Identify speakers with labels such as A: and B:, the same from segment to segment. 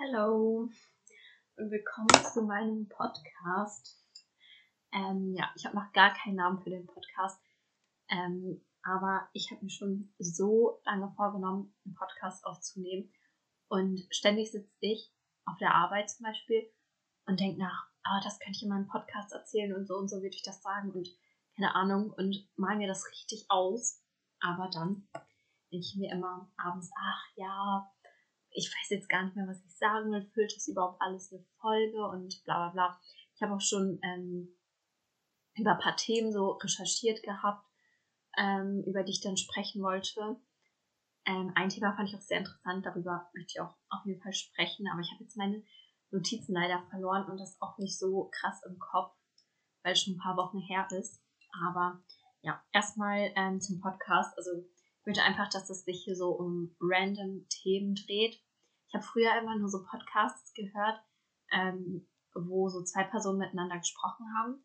A: Hallo. Und willkommen zu meinem Podcast. Ähm, ja, ich habe noch gar keinen Namen für den Podcast, ähm, aber ich habe mir schon so lange vorgenommen, einen Podcast aufzunehmen. Und ständig sitze ich auf der Arbeit zum Beispiel und denke nach, oh, das könnte ich in meinem Podcast erzählen und so und so würde ich das sagen und keine Ahnung und mal mir das richtig aus, aber dann denke ich mir immer abends, ach ja, ich weiß jetzt gar nicht mehr, was ich sagen will, füllt das überhaupt alles eine Folge und bla bla bla. Ich habe auch schon ähm, über ein paar Themen so recherchiert gehabt, ähm, über die ich dann sprechen wollte. Ähm, ein Thema fand ich auch sehr interessant, darüber möchte ich auch auf jeden Fall sprechen, aber ich habe jetzt meine Notizen leider verloren und das auch nicht so krass im Kopf, weil es schon ein paar Wochen her ist. Aber ja, erstmal ähm, zum Podcast. Also ich möchte einfach, dass es sich hier so um random Themen dreht. Ich habe früher immer nur so Podcasts gehört, ähm, wo so zwei Personen miteinander gesprochen haben.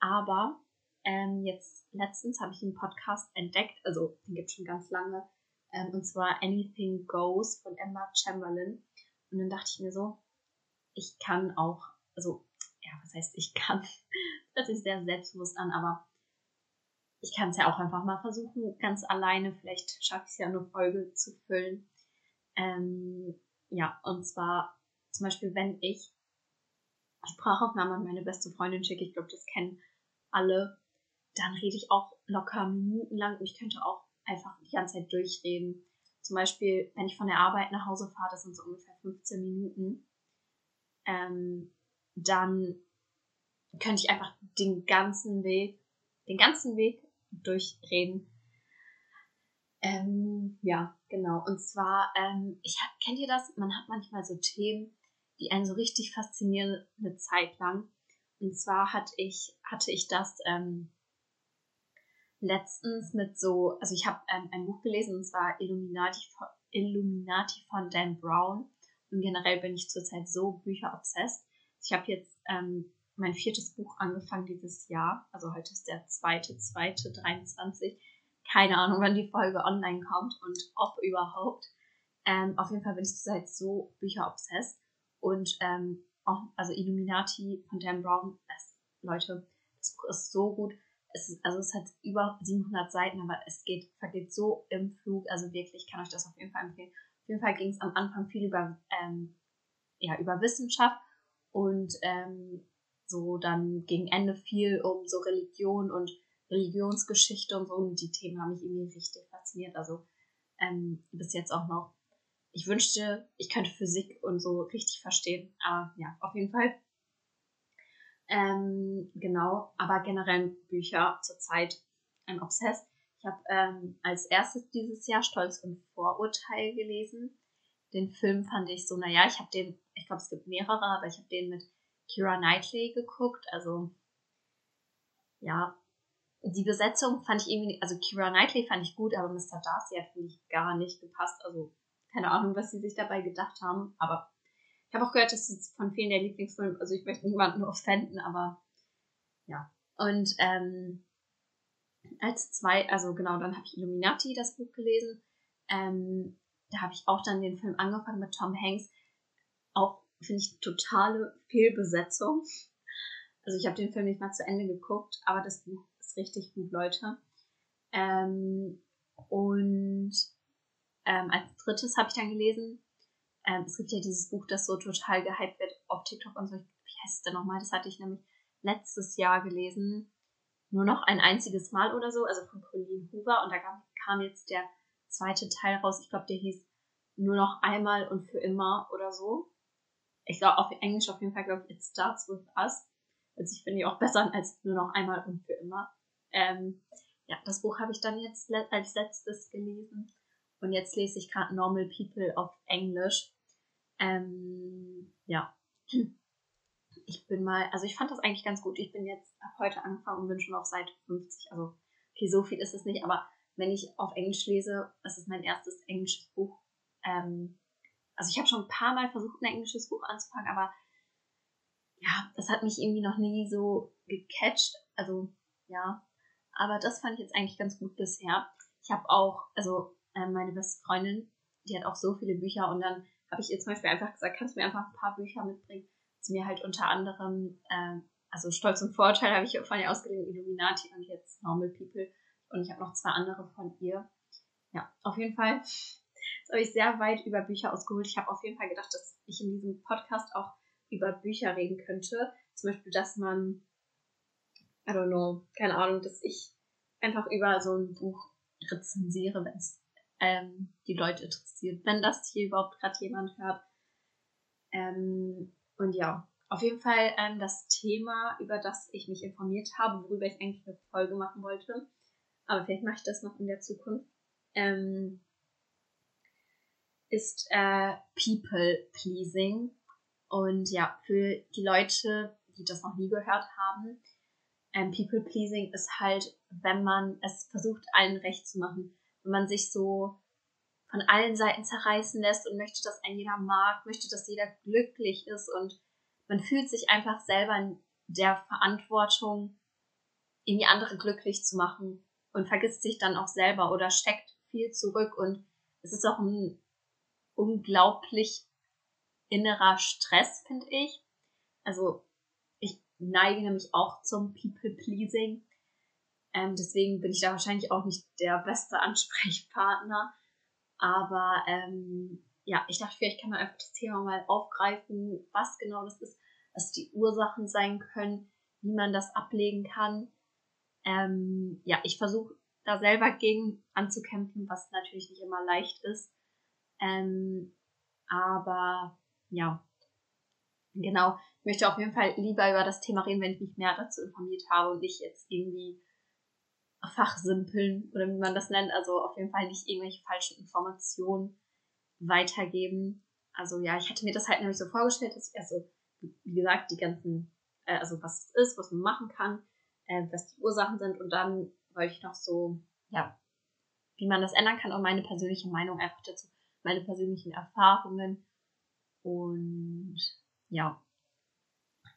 A: Aber ähm, jetzt letztens habe ich einen Podcast entdeckt, also den gibt es schon ganz lange, ähm, und zwar Anything Goes von Emma Chamberlain. Und dann dachte ich mir so, ich kann auch, also, ja, was heißt ich kann? Das hört sich sehr selbstbewusst an, aber ich kann es ja auch einfach mal versuchen, ganz alleine. Vielleicht schaffe ich es ja eine Folge zu füllen. Ähm, ja, und zwar zum Beispiel, wenn ich Sprachaufnahmen an meine beste Freundin schicke, ich glaube, das kennen alle, dann rede ich auch locker minutenlang und ich könnte auch einfach die ganze Zeit durchreden. Zum Beispiel, wenn ich von der Arbeit nach Hause fahre, das sind so ungefähr 15 Minuten, ähm, dann könnte ich einfach den ganzen Weg, den ganzen Weg durchreden. Ähm, ja, genau. Und zwar, ähm, ich hab, kennt ihr das? Man hat manchmal so Themen, die einen so richtig faszinieren eine Zeit lang. Und zwar hatte ich, hatte ich das ähm, letztens mit so, also ich habe ähm, ein Buch gelesen und zwar Illuminati, Illuminati von Dan Brown. Und generell bin ich zurzeit so bücherobsessed. Ich habe jetzt ähm, mein viertes Buch angefangen dieses Jahr. Also heute ist der zweite, zweite, 23. Keine Ahnung, wann die Folge online kommt und ob überhaupt. Ähm, auf jeden Fall bin ich zurzeit so bücherobsessed. Und ähm, auch, also Illuminati von Dan Brown, das, Leute, das Buch ist so gut. Es ist, also es hat über 700 Seiten, aber es geht, vergeht so im Flug. Also wirklich, ich kann euch das auf jeden Fall empfehlen. Auf jeden Fall ging es am Anfang viel über, ähm, ja, über Wissenschaft und ähm, so dann gegen Ende viel um so Religion und Religionsgeschichte und so. Und die Themen haben mich irgendwie richtig fasziniert. Also ähm, bis jetzt auch noch. Ich wünschte, ich könnte Physik und so richtig verstehen. Aber ja, auf jeden Fall. Ähm, genau, aber generell Bücher zurzeit ein Obsess. Ich habe ähm, als erstes dieses Jahr Stolz und Vorurteil gelesen. Den Film fand ich so, naja, ich habe den, ich glaube, es gibt mehrere, aber ich habe den mit Kira Knightley geguckt. Also, ja, die Besetzung fand ich irgendwie, also Kira Knightley fand ich gut, aber Mr. Darcy hat, finde ich, gar nicht gepasst. Also, keine Ahnung, was sie sich dabei gedacht haben, aber ich habe auch gehört, dass es von vielen der Lieblingsfilme, also ich möchte niemanden offenden, aber ja. Und ähm, als zwei, also genau, dann habe ich Illuminati das Buch gelesen. Ähm, da habe ich auch dann den Film angefangen mit Tom Hanks. Auch finde ich totale Fehlbesetzung. Also ich habe den Film nicht mal zu Ende geguckt, aber das Buch richtig gut, Leute. Ähm, und ähm, als drittes habe ich dann gelesen, ähm, es gibt ja dieses Buch, das so total gehypt wird auf TikTok und so. Wie heißt es denn nochmal? Das hatte ich nämlich letztes Jahr gelesen. Nur noch ein einziges Mal oder so, also von Colleen Hoover. Und da kam jetzt der zweite Teil raus. Ich glaube, der hieß nur noch einmal und für immer oder so. Ich glaube, auf Englisch auf jeden Fall, glaube ich, It Starts With Us. Also ich finde die auch besser als nur noch einmal und für immer. Ähm, ja, das Buch habe ich dann jetzt als letztes gelesen. Und jetzt lese ich gerade Normal People auf Englisch. Ähm, ja. Ich bin mal, also ich fand das eigentlich ganz gut. Ich bin jetzt ab heute angefangen und bin schon auf Seite 50. Also, okay, so viel ist es nicht, aber wenn ich auf Englisch lese, das ist mein erstes englisches Buch. Ähm, also ich habe schon ein paar Mal versucht, ein englisches Buch anzufangen, aber ja, das hat mich irgendwie noch nie so gecatcht. Also ja, aber das fand ich jetzt eigentlich ganz gut bisher. Ich habe auch, also äh, meine beste Freundin, die hat auch so viele Bücher und dann habe ich ihr zum Beispiel einfach gesagt, kannst du mir einfach ein paar Bücher mitbringen? Sie mir halt unter anderem, äh, also Stolz und Vorteil habe ich von ihr ausgeliehen, Illuminati und jetzt Normal People. Und ich habe noch zwei andere von ihr. Ja, auf jeden Fall. Habe ich sehr weit über Bücher ausgeholt. Ich habe auf jeden Fall gedacht, dass ich in diesem Podcast auch über Bücher reden könnte. Zum Beispiel, dass man, I don't know, keine Ahnung, dass ich einfach über so ein Buch rezensiere, wenn es ähm, die Leute interessiert, wenn das hier überhaupt gerade jemand hört. Ähm, und ja, auf jeden Fall ähm, das Thema, über das ich mich informiert habe, worüber ich eigentlich eine Folge machen wollte. Aber vielleicht mache ich das noch in der Zukunft. Ähm, ist äh, People Pleasing. Und ja, für die Leute, die das noch nie gehört haben, ähm, People Pleasing ist halt, wenn man es versucht, allen recht zu machen. Wenn man sich so von allen Seiten zerreißen lässt und möchte, dass ein jeder mag, möchte, dass jeder glücklich ist und man fühlt sich einfach selber in der Verantwortung, irgendwie andere glücklich zu machen und vergisst sich dann auch selber oder steckt viel zurück und es ist auch ein unglaublich innerer Stress, finde ich. Also neige nämlich auch zum People-Pleasing. Ähm, deswegen bin ich da wahrscheinlich auch nicht der beste Ansprechpartner. Aber ähm, ja, ich dachte, vielleicht kann man einfach das Thema mal aufgreifen, was genau das ist, was die Ursachen sein können, wie man das ablegen kann. Ähm, ja, ich versuche da selber gegen anzukämpfen, was natürlich nicht immer leicht ist. Ähm, aber ja, genau. Ich möchte auf jeden Fall lieber über das Thema reden, wenn ich mich mehr dazu informiert habe und nicht jetzt irgendwie fachsimpeln oder wie man das nennt. Also auf jeden Fall nicht irgendwelche falschen Informationen weitergeben. Also ja, ich hatte mir das halt nämlich so vorgestellt, dass ich also, wie gesagt, die ganzen, äh, also was es ist, was man machen kann, äh, was die Ursachen sind und dann wollte ich noch so, ja, wie man das ändern kann und meine persönliche Meinung einfach dazu, meine persönlichen Erfahrungen und ja,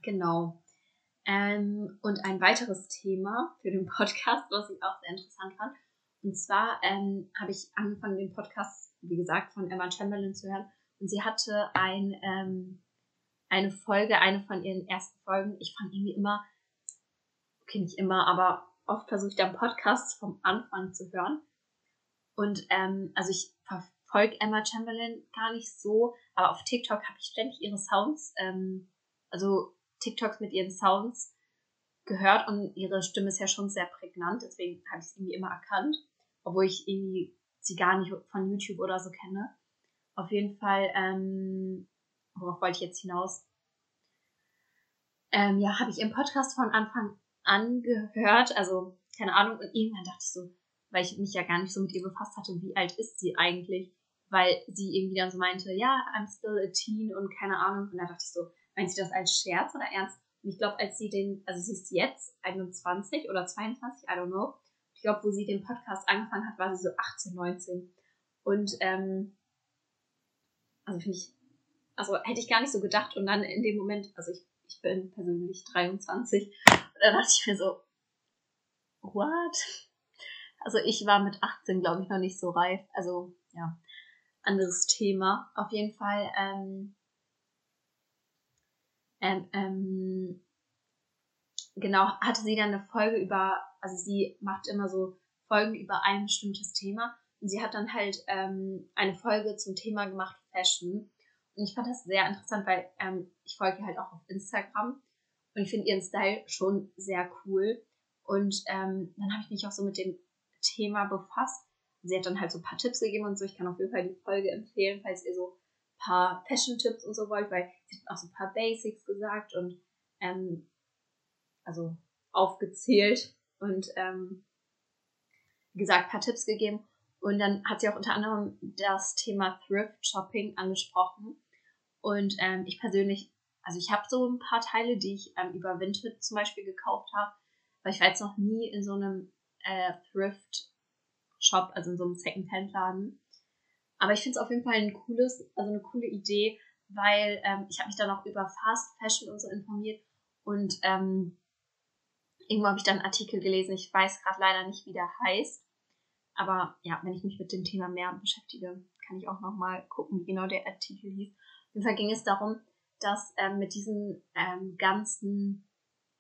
A: genau. Ähm, und ein weiteres Thema für den Podcast, was ich auch sehr interessant fand. Und zwar ähm, habe ich angefangen, den Podcast, wie gesagt, von Emma Chamberlain zu hören. Und sie hatte ein, ähm, eine Folge, eine von ihren ersten Folgen. Ich fand irgendwie immer, okay, nicht immer, aber oft versuche ich dann Podcasts vom Anfang zu hören. Und ähm, also ich verfolge Emma Chamberlain gar nicht so, aber auf TikTok habe ich ständig ihre Sounds, ähm, also TikToks mit ihren Sounds gehört und ihre Stimme ist ja schon sehr prägnant, deswegen habe ich es irgendwie immer erkannt, obwohl ich irgendwie sie gar nicht von YouTube oder so kenne. Auf jeden Fall, ähm, worauf wollte ich jetzt hinaus? Ähm, ja, habe ich im Podcast von Anfang an gehört, also keine Ahnung, und irgendwann dachte ich so, weil ich mich ja gar nicht so mit ihr befasst hatte, wie alt ist sie eigentlich? Weil sie irgendwie dann so meinte, ja, I'm still a teen und keine Ahnung. Und da dachte ich so, meint sie das als Scherz oder ernst? Und ich glaube, als sie den, also sie ist jetzt 21 oder 22, I don't know. Ich glaube, wo sie den Podcast angefangen hat, war sie so 18, 19. Und ähm, also finde ich, also hätte ich gar nicht so gedacht. Und dann in dem Moment, also ich, ich bin persönlich 23, und dann dachte ich mir so, what? Also ich war mit 18, glaube ich, noch nicht so reif. Also ja, anderes Thema. Auf jeden Fall ähm, ähm, ähm, genau, hatte sie dann eine Folge über, also sie macht immer so Folgen über ein bestimmtes Thema. Und sie hat dann halt ähm, eine Folge zum Thema gemacht Fashion. Und ich fand das sehr interessant, weil ähm, ich folge halt auch auf Instagram und ich finde ihren Style schon sehr cool. Und ähm, dann habe ich mich auch so mit dem Thema befasst. Sie hat dann halt so ein paar Tipps gegeben und so. Ich kann auf jeden Fall die Folge empfehlen, falls ihr so paar Fashion-Tipps und so wollt, weil sie hat auch so ein paar Basics gesagt und ähm, also aufgezählt und ähm, gesagt, ein paar Tipps gegeben. Und dann hat sie auch unter anderem das Thema Thrift Shopping angesprochen. Und ähm, ich persönlich, also ich habe so ein paar Teile, die ich ähm, über Vinted zum Beispiel gekauft habe, aber ich war jetzt noch nie in so einem äh, Thrift Shop, also in so einem Second-Hand-Laden. Aber ich finde es auf jeden Fall ein cooles, also eine coole Idee, weil ähm, ich habe mich dann auch über Fast Fashion und so informiert und ähm, irgendwo habe ich dann einen Artikel gelesen, ich weiß gerade leider nicht, wie der heißt. Aber ja, wenn ich mich mit dem Thema mehr beschäftige, kann ich auch nochmal gucken, wie genau der Artikel hieß. Auf jeden Fall ging es darum, dass ähm, mit diesen ähm, ganzen,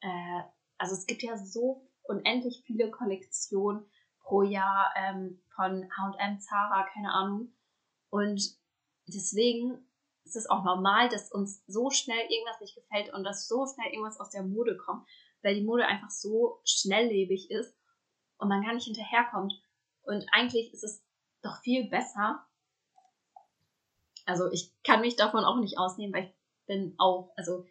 A: äh, also es gibt ja so unendlich viele Kollektionen pro Jahr ähm, von H&M, Zara, keine Ahnung. Und deswegen ist es auch normal, dass uns so schnell irgendwas nicht gefällt und dass so schnell irgendwas aus der Mode kommt, weil die Mode einfach so schnelllebig ist und man gar nicht hinterherkommt. Und eigentlich ist es doch viel besser. Also ich kann mich davon auch nicht ausnehmen, weil ich bin auch, also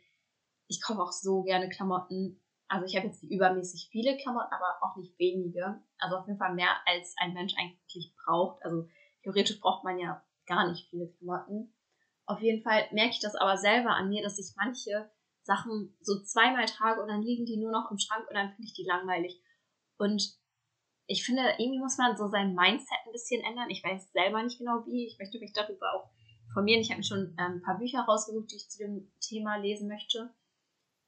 A: ich kaufe auch so gerne Klamotten. Also ich habe jetzt übermäßig viele Klamotten, aber auch nicht wenige. Also auf jeden Fall mehr als ein Mensch eigentlich braucht. Also theoretisch braucht man ja gar nicht viele Klamotten. Auf jeden Fall merke ich das aber selber an mir, dass ich manche Sachen so zweimal trage und dann liegen die nur noch im Schrank und dann finde ich die langweilig. Und ich finde, irgendwie muss man so sein Mindset ein bisschen ändern. Ich weiß selber nicht genau wie. Ich möchte mich darüber auch informieren. Ich habe mir schon ähm, ein paar Bücher rausgesucht, die ich zu dem Thema lesen möchte.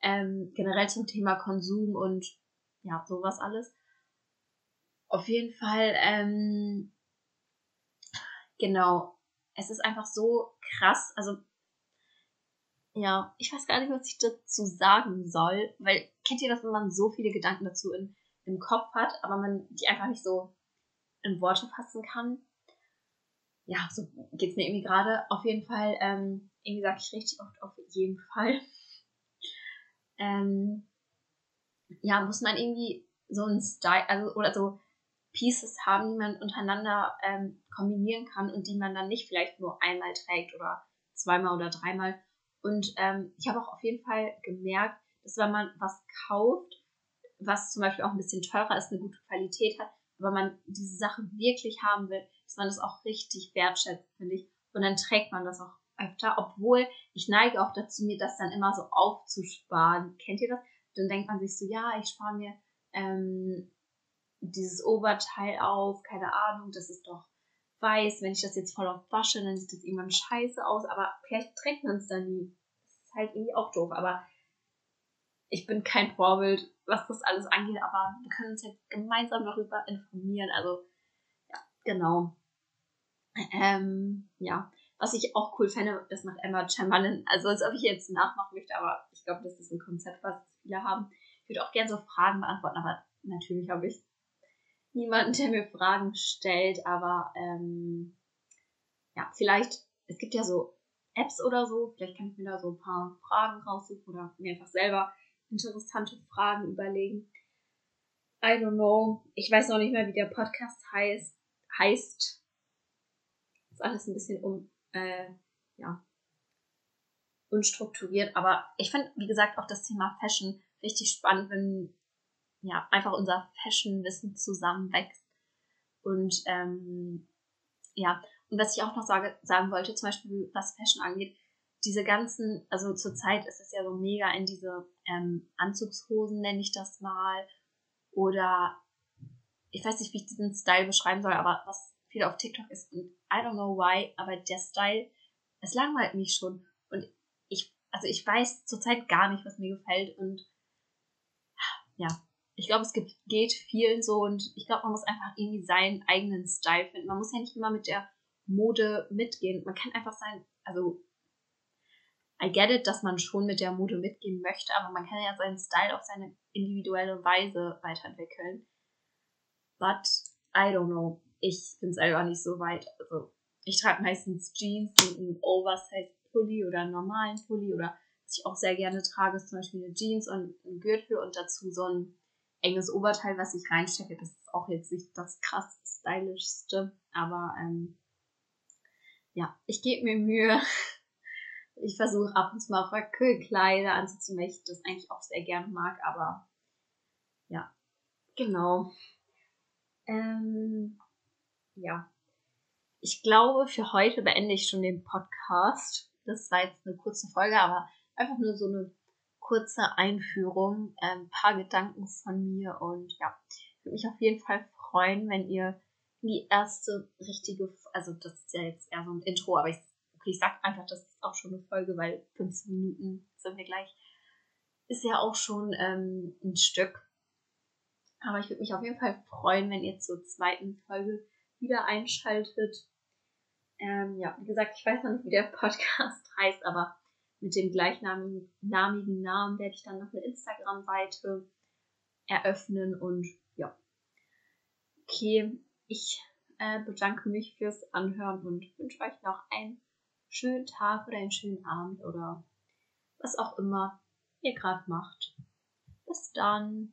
A: Ähm, generell zum Thema Konsum und ja, sowas alles. Auf jeden Fall, ähm, genau, es ist einfach so krass. Also, ja, ich weiß gar nicht, was ich dazu sagen soll, weil kennt ihr das, wenn man so viele Gedanken dazu in, im Kopf hat, aber man die einfach nicht so in Worte fassen kann? Ja, so geht es mir irgendwie gerade. Auf jeden Fall, ähm, irgendwie sage ich richtig oft auf jeden Fall. Ähm, ja, muss man irgendwie so ein Style, also, oder so Pieces haben, die man untereinander ähm, kombinieren kann und die man dann nicht vielleicht nur einmal trägt oder zweimal oder dreimal. Und ähm, ich habe auch auf jeden Fall gemerkt, dass wenn man was kauft, was zum Beispiel auch ein bisschen teurer ist, eine gute Qualität hat, aber man diese Sache wirklich haben will, dass man das auch richtig wertschätzt, finde ich. Und dann trägt man das auch öfter, obwohl ich neige auch dazu, mir das dann immer so aufzusparen. Kennt ihr das? Dann denkt man sich so, ja, ich spare mir ähm, dieses Oberteil auf, keine Ahnung, das ist doch weiß, wenn ich das jetzt voll auf wasche, dann sieht das irgendwann scheiße aus, aber vielleicht trägt man es dann nie. Das ist halt irgendwie auch doof, aber ich bin kein Vorbild, was das alles angeht, aber wir können uns jetzt gemeinsam darüber informieren, also ja, genau. Ähm, ja, was ich auch cool fände, das macht Emma Chamberlain, also als ob ich jetzt nachmachen möchte, aber ich glaube, das ist ein Konzept, was viele haben. Ich würde auch gerne so Fragen beantworten, aber natürlich habe ich niemanden, der mir Fragen stellt, aber ähm, ja, vielleicht, es gibt ja so Apps oder so, vielleicht kann ich mir da so ein paar Fragen raussuchen oder mir einfach selber interessante Fragen überlegen. I don't know. Ich weiß noch nicht mehr, wie der Podcast heißt. heißt. Ist alles ein bisschen um, äh, ja, unstrukturiert, aber ich finde, wie gesagt, auch das Thema Fashion richtig spannend, wenn ja, einfach unser Fashion-Wissen zusammenwächst. Und ähm, ja, und was ich auch noch sage, sagen wollte, zum Beispiel was Fashion angeht, diese ganzen, also zurzeit ist es ja so mega in diese ähm, Anzugshosen, nenne ich das mal, oder ich weiß nicht, wie ich diesen Style beschreiben soll, aber was viel auf TikTok ist, und I don't know why, aber der Style, es langweilt mich schon. Und ich, also ich weiß zurzeit gar nicht, was mir gefällt und ja, ich glaube, es gibt, geht vielen so und ich glaube, man muss einfach irgendwie seinen eigenen Style finden. Man muss ja nicht immer mit der Mode mitgehen. Man kann einfach sein, also I get it, dass man schon mit der Mode mitgehen möchte, aber man kann ja seinen Style auf seine individuelle Weise weiterentwickeln. But I don't know. Ich bin selber nicht so weit. Also ich trage meistens Jeans und einen Oversize Pulli oder einen normalen Pulli oder was ich auch sehr gerne trage, ist zum Beispiel eine Jeans und ein Gürtel und dazu so ein enges Oberteil, was ich reinstecke. Das ist auch jetzt nicht das krass stylischste, aber ähm, ja, ich gebe mir Mühe. Ich versuche ab und zu mal Wackelkleider anzuziehen, weil ich das eigentlich auch sehr gerne mag, aber ja, genau. Ähm, ja, ich glaube, für heute beende ich schon den Podcast. Das war jetzt eine kurze Folge, aber einfach nur so eine kurze Einführung, ein ähm, paar Gedanken von mir und ja, ich würde mich auf jeden Fall freuen, wenn ihr die erste richtige, also das ist ja jetzt eher so ein Intro, aber ich, okay, ich sag einfach, das ist auch schon eine Folge, weil 15 Minuten sind wir gleich, ist ja auch schon ähm, ein Stück. Aber ich würde mich auf jeden Fall freuen, wenn ihr zur zweiten Folge wieder einschaltet. Ähm, ja, wie gesagt, ich weiß noch nicht, wie der Podcast heißt, aber mit dem gleichnamigen Namen werde ich dann noch eine Instagram-Seite eröffnen und ja. Okay, ich äh, bedanke mich fürs Anhören und wünsche euch noch einen schönen Tag oder einen schönen Abend oder was auch immer ihr gerade macht. Bis dann.